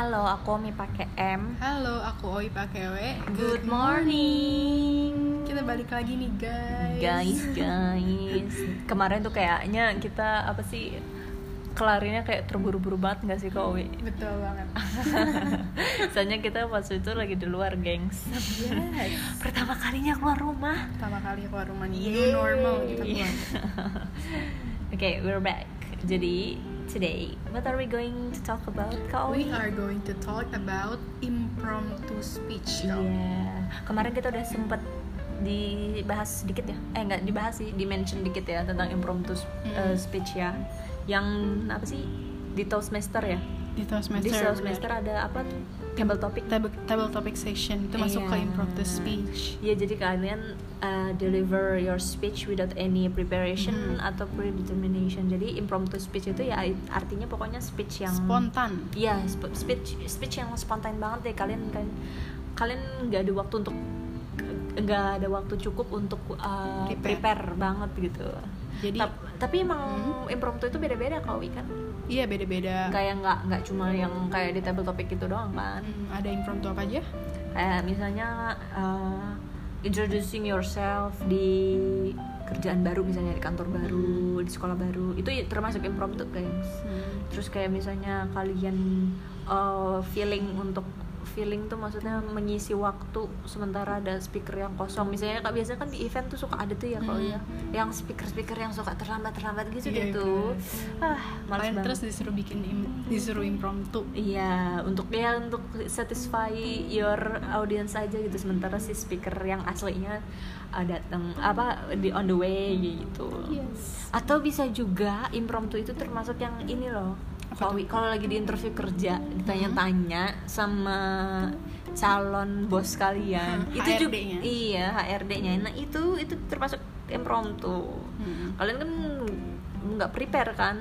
Halo, aku Omi pakai M. Halo, aku Oi pakai W. Good morning. Kita balik lagi nih guys. Guys, guys. Kemarin tuh kayaknya kita apa sih kelarinnya kayak terburu-buru banget gak sih Kak Owi? Betul banget. Soalnya kita pas itu lagi di luar, gengs. Yes. Pertama kalinya keluar rumah. Pertama kali keluar rumah nih. New normal kita keluar. Oke, we're back. Jadi, today, what are we going to talk about, Kak Owi? We are going to talk about impromptu speech. Iya. Kak. Kemarin kita udah sempet dibahas sedikit ya. Eh nggak dibahas sih, di-mention dikit ya tentang impromptu Hmm. uh, speech ya. Yang apa sih? Di Toastmaster ya. Di Toastmaster. Di Toastmaster ada apa tuh? Table topic. Table, table topic session itu masuk ke Iya. impromptu speech. Ya jadi kalian uh, deliver your speech without any preparation Hmm. atau predetermination. Jadi impromptu speech itu ya artinya pokoknya speech yang Spontan. Iya, sp- speech speech yang spontan banget deh kalian kan kalian nggak ada waktu untuk nggak ada waktu cukup untuk uh, Prepare. prepare. banget gitu. Jadi Tap- tapi emang impromptu itu beda-beda kau kan iya beda-beda. kayak nggak nggak cuma yang kayak di table topic itu doang kan Hmm, ada impromptu apa aja? kayak misalnya uh, introducing yourself di kerjaan baru misalnya di kantor baru di sekolah baru itu termasuk impromptu guys Hmm. terus kayak misalnya kalian uh, feeling untuk feeling tuh maksudnya mengisi waktu sementara ada speaker yang kosong misalnya kak biasanya kan di event tuh suka ada tuh ya kalau Hmm. ya yang speaker speaker yang suka terlambat terlambat gitu Iya, gitu ah males Kalian banget terus disuruh bikin im- disuruh impromptu. Iya, untuk ya untuk satisfy your audience aja gitu. Sementara si speaker yang aslinya uh, datang apa di on the way gitu. Yes. Atau bisa juga impromptu itu termasuk yang ini loh. Kalau kalau lagi di interview kerja ditanya-tanya sama calon bos kalian, Hmm, itu juga iya HRD-nya. Nah, itu itu termasuk impromptu. Hmm. Kalian kan nggak prepare kan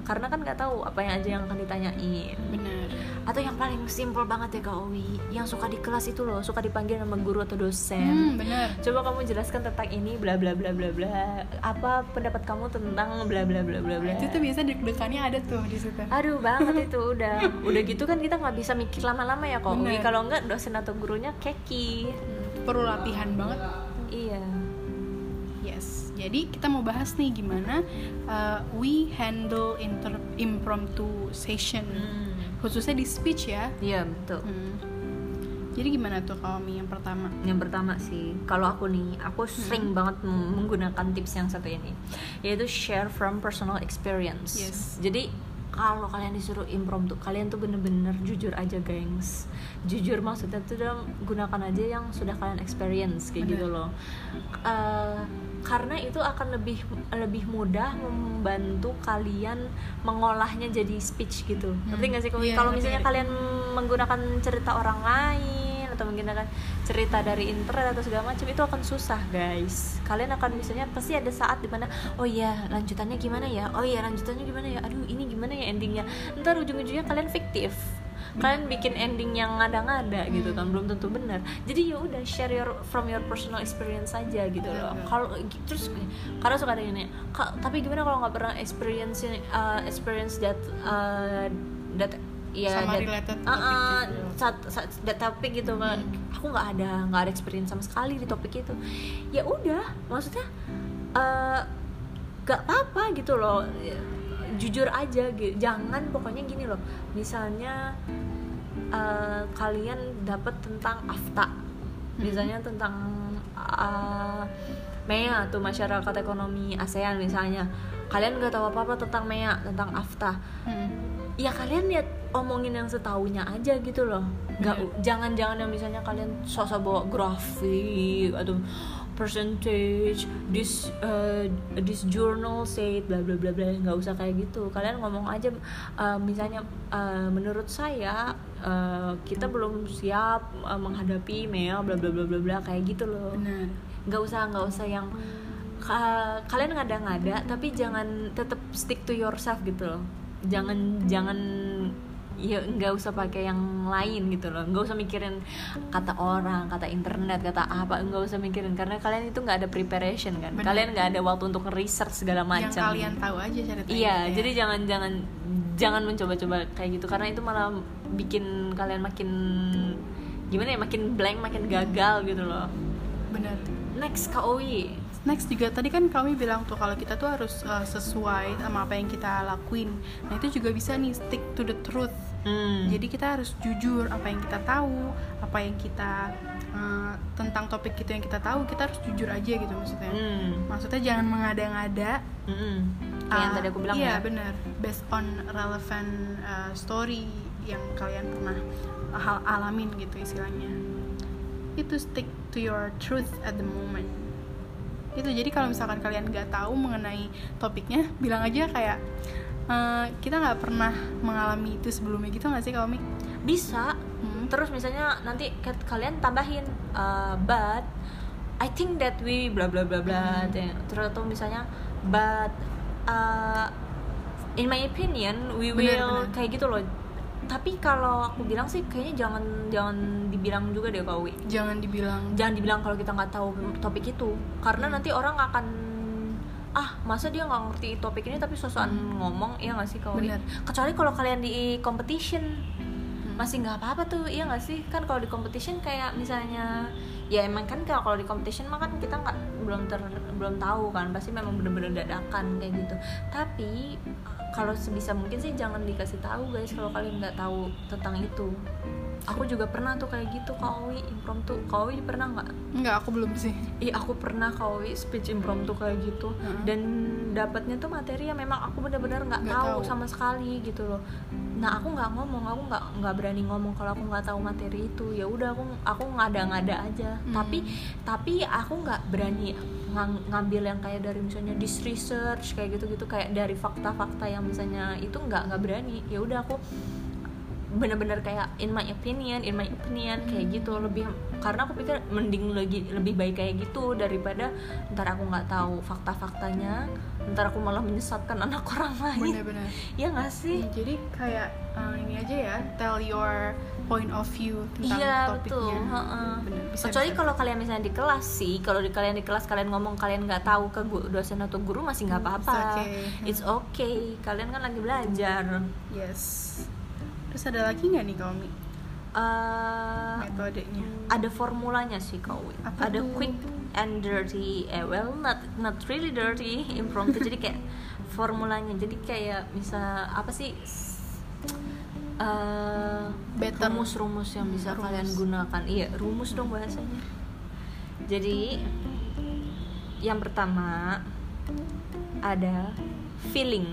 karena kan nggak tahu apa yang aja yang akan ditanyain Benar. atau yang paling simpel banget ya Kak Owi yang suka di kelas itu loh suka dipanggil nama guru atau Hmm, dosen benar. coba kamu jelaskan tentang ini bla bla bla bla bla apa pendapat kamu tentang bla bla bla bla bla Itu tuh biasa deg-degannya ada tuh di situ. aduh banget itu udah udah gitu kan kita nggak bisa mikir lama-lama ya Kak Owi kalau nggak dosen atau gurunya keki Perlu latihan banget. iya. Jadi kita mau bahas nih gimana uh, we handle inter- impromptu session. Khususnya di speech ya. iya betul Hmm. Jadi gimana tuh Kawami yang pertama? yang pertama sih kalau aku nih aku sering banget mem- menggunakan tips yang satu ini yaitu share from personal experience Yes. jadi kalau kalian disuruh impromptu kalian tuh bener-bener jujur aja gengs. Jujur maksudnya tuh dalam gunakan aja yang sudah kalian experience kayak Bener. gitu loh. Eh, karena itu akan lebih lebih mudah membantu kalian mengolahnya jadi speech gitu. Ngerti nggak sih Iya, kalau ngerti, misalnya kalian menggunakan cerita orang lain atau menggunakan cerita dari internet atau segala macam itu akan susah guys. Kalian akan misalnya pasti ada saat di mana oh iya lanjutannya gimana ya? Oh iya lanjutannya gimana ya? Aduh ini gimana ya endingnya? Ntar ujung-ujungnya kalian fiktif. Kalian bikin ending yang ngada-ngada gitu kan belum tentu benar. Jadi ya udah share your from your personal experience saja gitu loh. Benar. kalau terus karena suka ada ini "Kak, tapi gimana kalau nggak pernah experience uh, experience that uh, that ya Sama that- related gitu. saat- saat- that topik gitu kan aku nggak ada nggak ada experience sama sekali di topik itu. Ya udah maksudnya gak apa-apa gitu loh. Jujur aja gitu jangan pokoknya gini loh. Misalnya eh, kalian dapat tentang afta. Misalnya tentang eh, MEA tuh masyarakat ekonomi ASEAN misalnya. Kalian nggak tahu apa-apa tentang MEA tentang afta. Hmm. Ya kalian lihat omongin yang setahunya aja gitu loh. Nggak jangan-jangan yang misalnya kalian sosok bawa grafik atau percentage this uh, this journal said bla bla bla bla nggak usah kayak gitu. Kalian ngomong aja uh, misalnya uh, menurut saya uh, kita belum siap uh, menghadapi mail bla bla bla bla bla kayak gitu loh. Benar. nggak usah nggak usah yang ka- kalian ngada-ngada tapi jangan tetap stick to yourself gitu loh jangan jangan ya nggak usah pakai yang lain gitu loh. Nggak usah mikirin kata orang kata internet kata apa nggak usah mikirin. Karena kalian itu nggak ada preparation kan. Bener. kalian nggak ada waktu untuk research segala yang macam. kalian tahu aja ceritanya iya gitu ya. jadi jangan jangan jangan mencoba-coba kayak gitu. Karena itu malah bikin kalian makin gimana ya makin blank makin gagal gitu loh. Bener next Kak Owi Next juga tadi kan kami bilang tuh kalau kita tuh harus uh, sesuai sama apa yang kita lakuin. Nah itu juga bisa nih stick to the truth. hmm. Jadi kita harus jujur apa yang kita tahu, apa yang kita uh, tentang topik itu yang kita tahu kita harus jujur aja gitu maksudnya. Hmm. Maksudnya jangan mengada-ngada. Mm-mm. kayak yang uh, tadi aku bilang iya ya benar. Based on relevant uh, story yang kalian pernah hal alamin gitu istilahnya. Itu stick to your truth at the moment itu jadi kalau misalkan kalian nggak tahu mengenai topiknya bilang aja kayak "Eh, kita nggak pernah mengalami itu sebelumnya gitu nggak sih kalau Mi? bisa Hmm. terus misalnya nanti kalian tambahin uh, but I think that we bla bla bla bla Hmm. terus atau misalnya but uh, in my opinion we Bener, will bener. kayak gitu loh tapi kalau aku bilang sih kayaknya jangan jangan dibilang juga deh kau jangan dibilang jangan dibilang kalau kita nggak tahu topik itu karena Hmm. nanti orang akan ah masa dia nggak ngerti topik ini tapi sosokan ngomong iya nggak sih kau? Hmm. Kecuali kalau kalian di competition Hmm. masih nggak apa-apa tuh iya nggak sih kan kalau di competition kayak misalnya ya emang kan kalau kalau di competition mah kan kita nggak belum ter belum tahu kan pasti memang bener-bener dadakan kayak gitu tapi kalau sebisa mungkin sih jangan dikasih tahu guys kalau kalian nggak tahu tentang itu aku juga pernah tuh kayak gitu kawi impromptu kawi pernah nggak nggak aku belum sih Ih aku pernah kawi speech impromptu kayak gitu Heeh. dan dapatnya tuh materi yang memang aku benar-benar Nggak tahu tahu. sama sekali gitu loh. Nah aku nggak ngomong, aku nggak nggak berani ngomong kalau aku nggak tahu materi itu. Ya udah aku aku ngada-ngada aja. Hmm. Tapi tapi aku nggak berani ngang- ngambil yang kayak dari misalnya dis research kayak gitu-gitu kayak dari fakta-fakta yang misalnya itu nggak nggak berani. Ya udah aku bener-bener kayak in my opinion, in my opinion kayak gitu lebih karena aku pikir mending lagi lebih baik kayak gitu daripada ntar aku nggak tahu fakta-faktanya, ntar aku malah menyesatkan anak orang lain. benar-benar ya nggak sih? jadi kayak uh, ini aja ya tell your point of view tentang Iya topiknya betul. heeh. Bener, bisa, Kecuali kalau kalian misalnya di kelas sih, kalau di kalian di kelas kalian ngomong kalian nggak tahu ke dosen atau guru masih nggak apa-apa. It's okay. It's okay. Kalian kan lagi belajar. yes terus ada lagi nggak nih kalau Mi Eh, metodenya ada formulanya sih kau. Apa ada tuh? quick and dirty. Eh well not not really dirty impromptu. jadi kayak formulanya. Jadi kayak bisa apa sih? Eh Better. rumus-rumus yang bisa Hmm, kalian rumus. gunakan. Iya, rumus dong bahasanya. Jadi yang pertama ada feeling.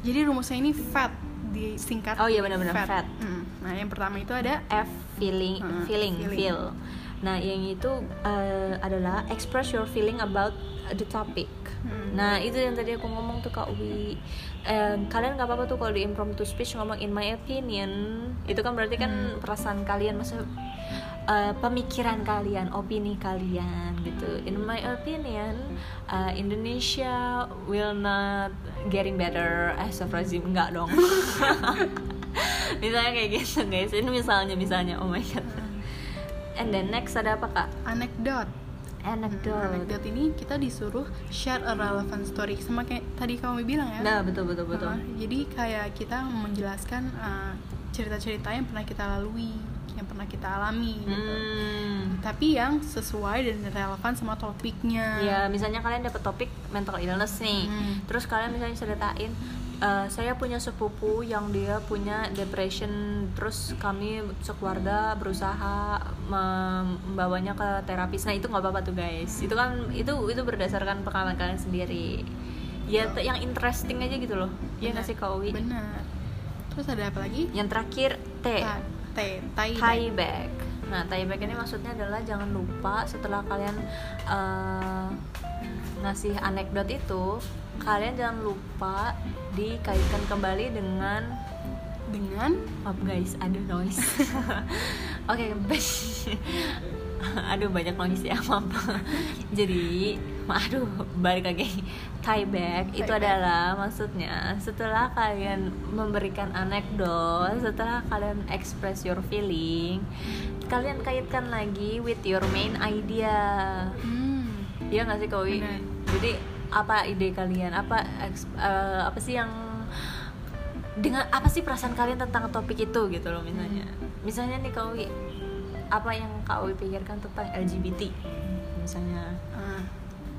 jadi rumusnya ini fat disingkat Oh iya, benar-benar, fat. Hmm. nah yang pertama itu ada F feeling Hmm, feeling feeling. feel. Nah, yang itu eh, adalah express your feeling about the topic. Hmm. Nah, itu yang tadi aku ngomong tuh Kak Uwi. Eh, kalian nggak apa-apa tuh kalau di impromptu speech ngomong in my opinion. Itu kan berarti kan Hmm. perasaan kalian maksud eh, pemikiran kalian, opini kalian gitu. In my opinion, eh, Indonesia will not getting better as of regime enggak dong. misalnya kayak gitu guys. Ini misalnya misalnya oh my god. And then next ada apa kak? anekdot Anecdote. anekdot ini kita disuruh share a relevant story sama kayak tadi kamu bilang ya Nah betul betul betul. Uh, jadi kayak kita menjelaskan uh, cerita-cerita yang pernah kita lalui yang pernah kita alami gitu. Hmm. tapi yang sesuai dan relevan sama topiknya Ya misalnya kalian dapat topik mental illness nih, Hmm. terus kalian misalnya ceritain "Eh, saya punya sepupu yang dia punya depression, terus kami sekeluarga berusaha mem- membawanya ke terapis. Nah itu nggak apa-apa tuh guys, itu kan itu itu berdasarkan pengalaman kalian sendiri. Ya t- yang interesting aja gitu loh, ya nggak sih Owi? benar terus ada apa lagi Yang terakhir T. Ta- T tie tie back. Nah, tie back ini maksudnya adalah jangan lupa setelah kalian eh, ngasih anekdot itu, kalian jangan lupa dikaitkan kembali dengan dengan maaf guys, ada noise. Oke. Aduh banyak noise ya, maaf. Jadi aduh balik lagi tie back Tie itu back. adalah maksudnya setelah kalian memberikan anekdot setelah kalian express your feeling kalian kaitkan lagi with your main idea Hmm. Iya nggak sih Kowi? Jadi apa ide kalian? Apa eks- eh, apa sih yang dengan apa sih perasaan kalian tentang topik itu gitu loh misalnya? Misalnya nih Kowi, apa yang Kowi pikirkan tentang LGBT? Misalnya, Ah.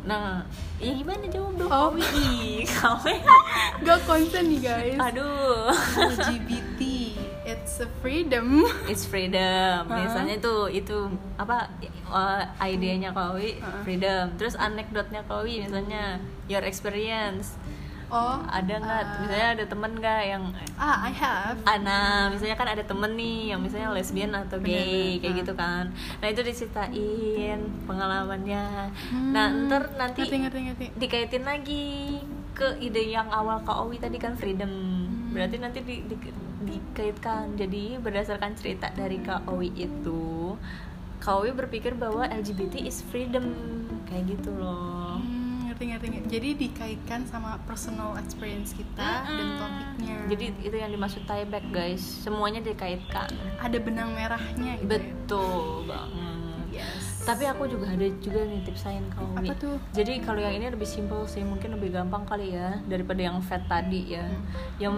nah, ya gimana jawab dong Oh. Kowi, Gak konsen nih guys. aduh, LGBT, it's a freedom. it's freedom. Uh-huh. Misalnya tuh itu apa uh, idenya Kowi Uh-huh. freedom. Terus anekdotnya Kowi misalnya your experience. Oh, ada nggak uh, misalnya ada temen nggak yang ah I have. Ana misalnya kan ada temen nih yang misalnya lesbian atau Bener, gay kayak ah. gitu kan nah itu diceritain pengalamannya nah Hmm, ntar nanti ngerti ngerti ngerti. dikaitin lagi ke ide yang awal Kak Owi tadi kan freedom Hmm. berarti nanti di, di- dikaitkan jadi berdasarkan cerita dari Kak Owi itu Kak Owi berpikir bahwa LGBT is freedom kayak gitu loh Hmm, ngerti ngerti. Jadi dikaitkan sama personal experience kita dan Mm-mm. topiknya. jadi itu yang dimaksud tie back guys semuanya dikaitkan ada benang merahnya gitu. ya. betul banget Yes. Tapi aku juga ada juga nih tips lain kau Apa tuh? jadi kalau yang ini lebih simple sih mungkin lebih gampang kali ya daripada yang fat tadi ya Hmm. yang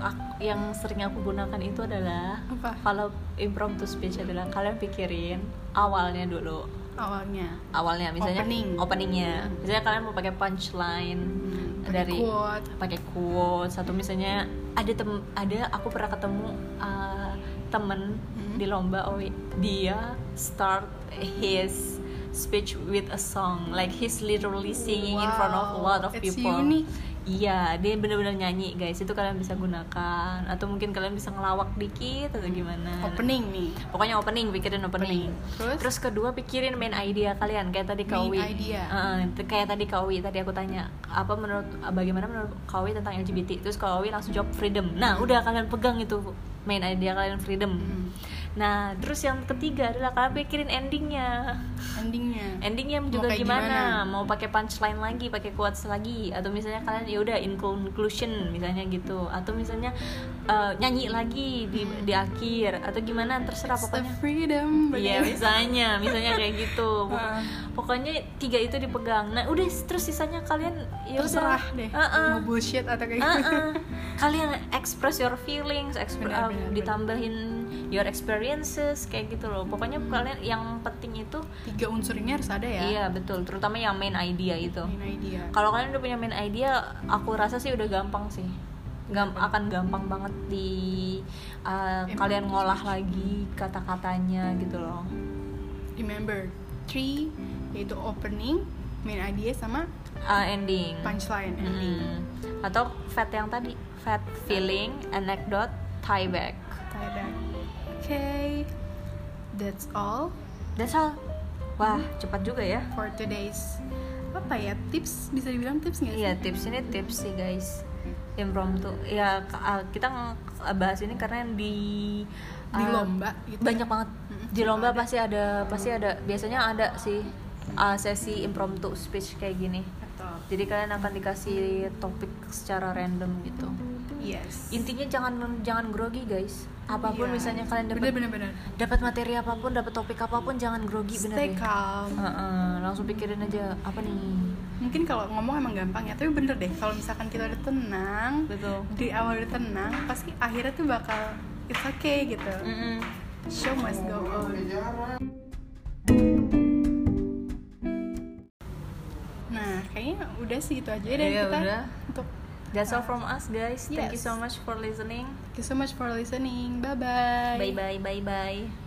ak- yang sering aku gunakan itu adalah Apa? kalau impromptu speech adalah kalian pikirin awalnya dulu awalnya. awalnya misalnya Opening. openingnya Hmm. misalnya kalian mau pakai punchline Hmm, pakai dari quote. pakai quotes atau misalnya ada tem ada aku pernah ketemu uh, temen Hmm. di lomba oh dia start his speech with a song. Like he's literally singing in front of a lot of It's people. unique. iya dia bener-bener nyanyi guys. Itu kalian bisa gunakan. Atau mungkin kalian bisa ngelawak dikit atau gimana. Opening nih. pokoknya opening pikirin opening, Terus? terus kedua pikirin main idea kalian. Kayak tadi Main Kawi. idea. kayak tadi Kawi. Tadi aku tanya apa menurut bagaimana menurut Kawi tentang LGBT terus Kawi langsung jawab freedom. Nah udah kalian pegang itu main idea kalian freedom. Hmm. Nah terus yang ketiga adalah kalian pikirin endingnya Endingnya. endingnya juga gimana? gimana? mau pakai punchline lagi pakai quotes lagi atau misalnya kalian ya udah in conclusion misalnya gitu atau misalnya uh, nyanyi lagi di di akhir atau gimana terserah It's the pokoknya freedom. Iya bener. misalnya, misalnya kayak gitu. Heeh. Pokoknya tiga itu dipegang. Nah udah terus sisanya kalian ya Terserah udah. deh. Heeh. Mau bullshit atau kayak Heeh. gitu. Kalian express your feelings, expre- Benar, uh, benar, benar. Your experiences kayak gitu loh. Pokoknya kalian yang penting itu Tiga unsur ini harus ada ya. iya betul, terutama yang main idea itu. Main idea. Kalau kalian udah punya main idea, aku rasa sih udah gampang sih. Gam akan gampang banget di uh, Emang. kalian ngolah lagi kata-katanya gitu loh. Remember, three yaitu opening, main idea sama Uh, ending. punchline ending. Hmm. Atau fat yang tadi, fat feeling, anecdote. Tie back. Okay, that's all That's all. Wah, cepat juga ya. for today's apa ya tips bisa dibilang tips nggak sih? Iya, tips ini tips sih guys. Impromptu. Ya kita ng- bahas ini karena di Di uh, lomba gitu. banyak banget. Mm-mm, Di lomba pasti ada, pasti ada. Biasanya ada sih uh, sesi impromptu speech kayak gini. Betul. Jadi kalian akan dikasih topik secara random gitu. Yes. Intinya jangan jangan grogi guys. Apa pun Iya. misalnya kalian dapat materi apa pun, dapat topik apa pun jangan grogi bener Stay deh. calm. Heeh, langsung pikirin aja apa nih. Mungkin kalau ngomong emang gampang ya, tapi bener deh kalau misalkan kita udah tenang, Betul. di awal udah tenang, pasti akhirnya tuh bakal it's okay gitu. Mm-mm. Show must go on. Nah, kayaknya udah sih itu aja deh Iya, kita udah. That's all from us guys. Thank you Yes. so much for listening. thank you so much for listening. Bye bye. Bye bye bye bye.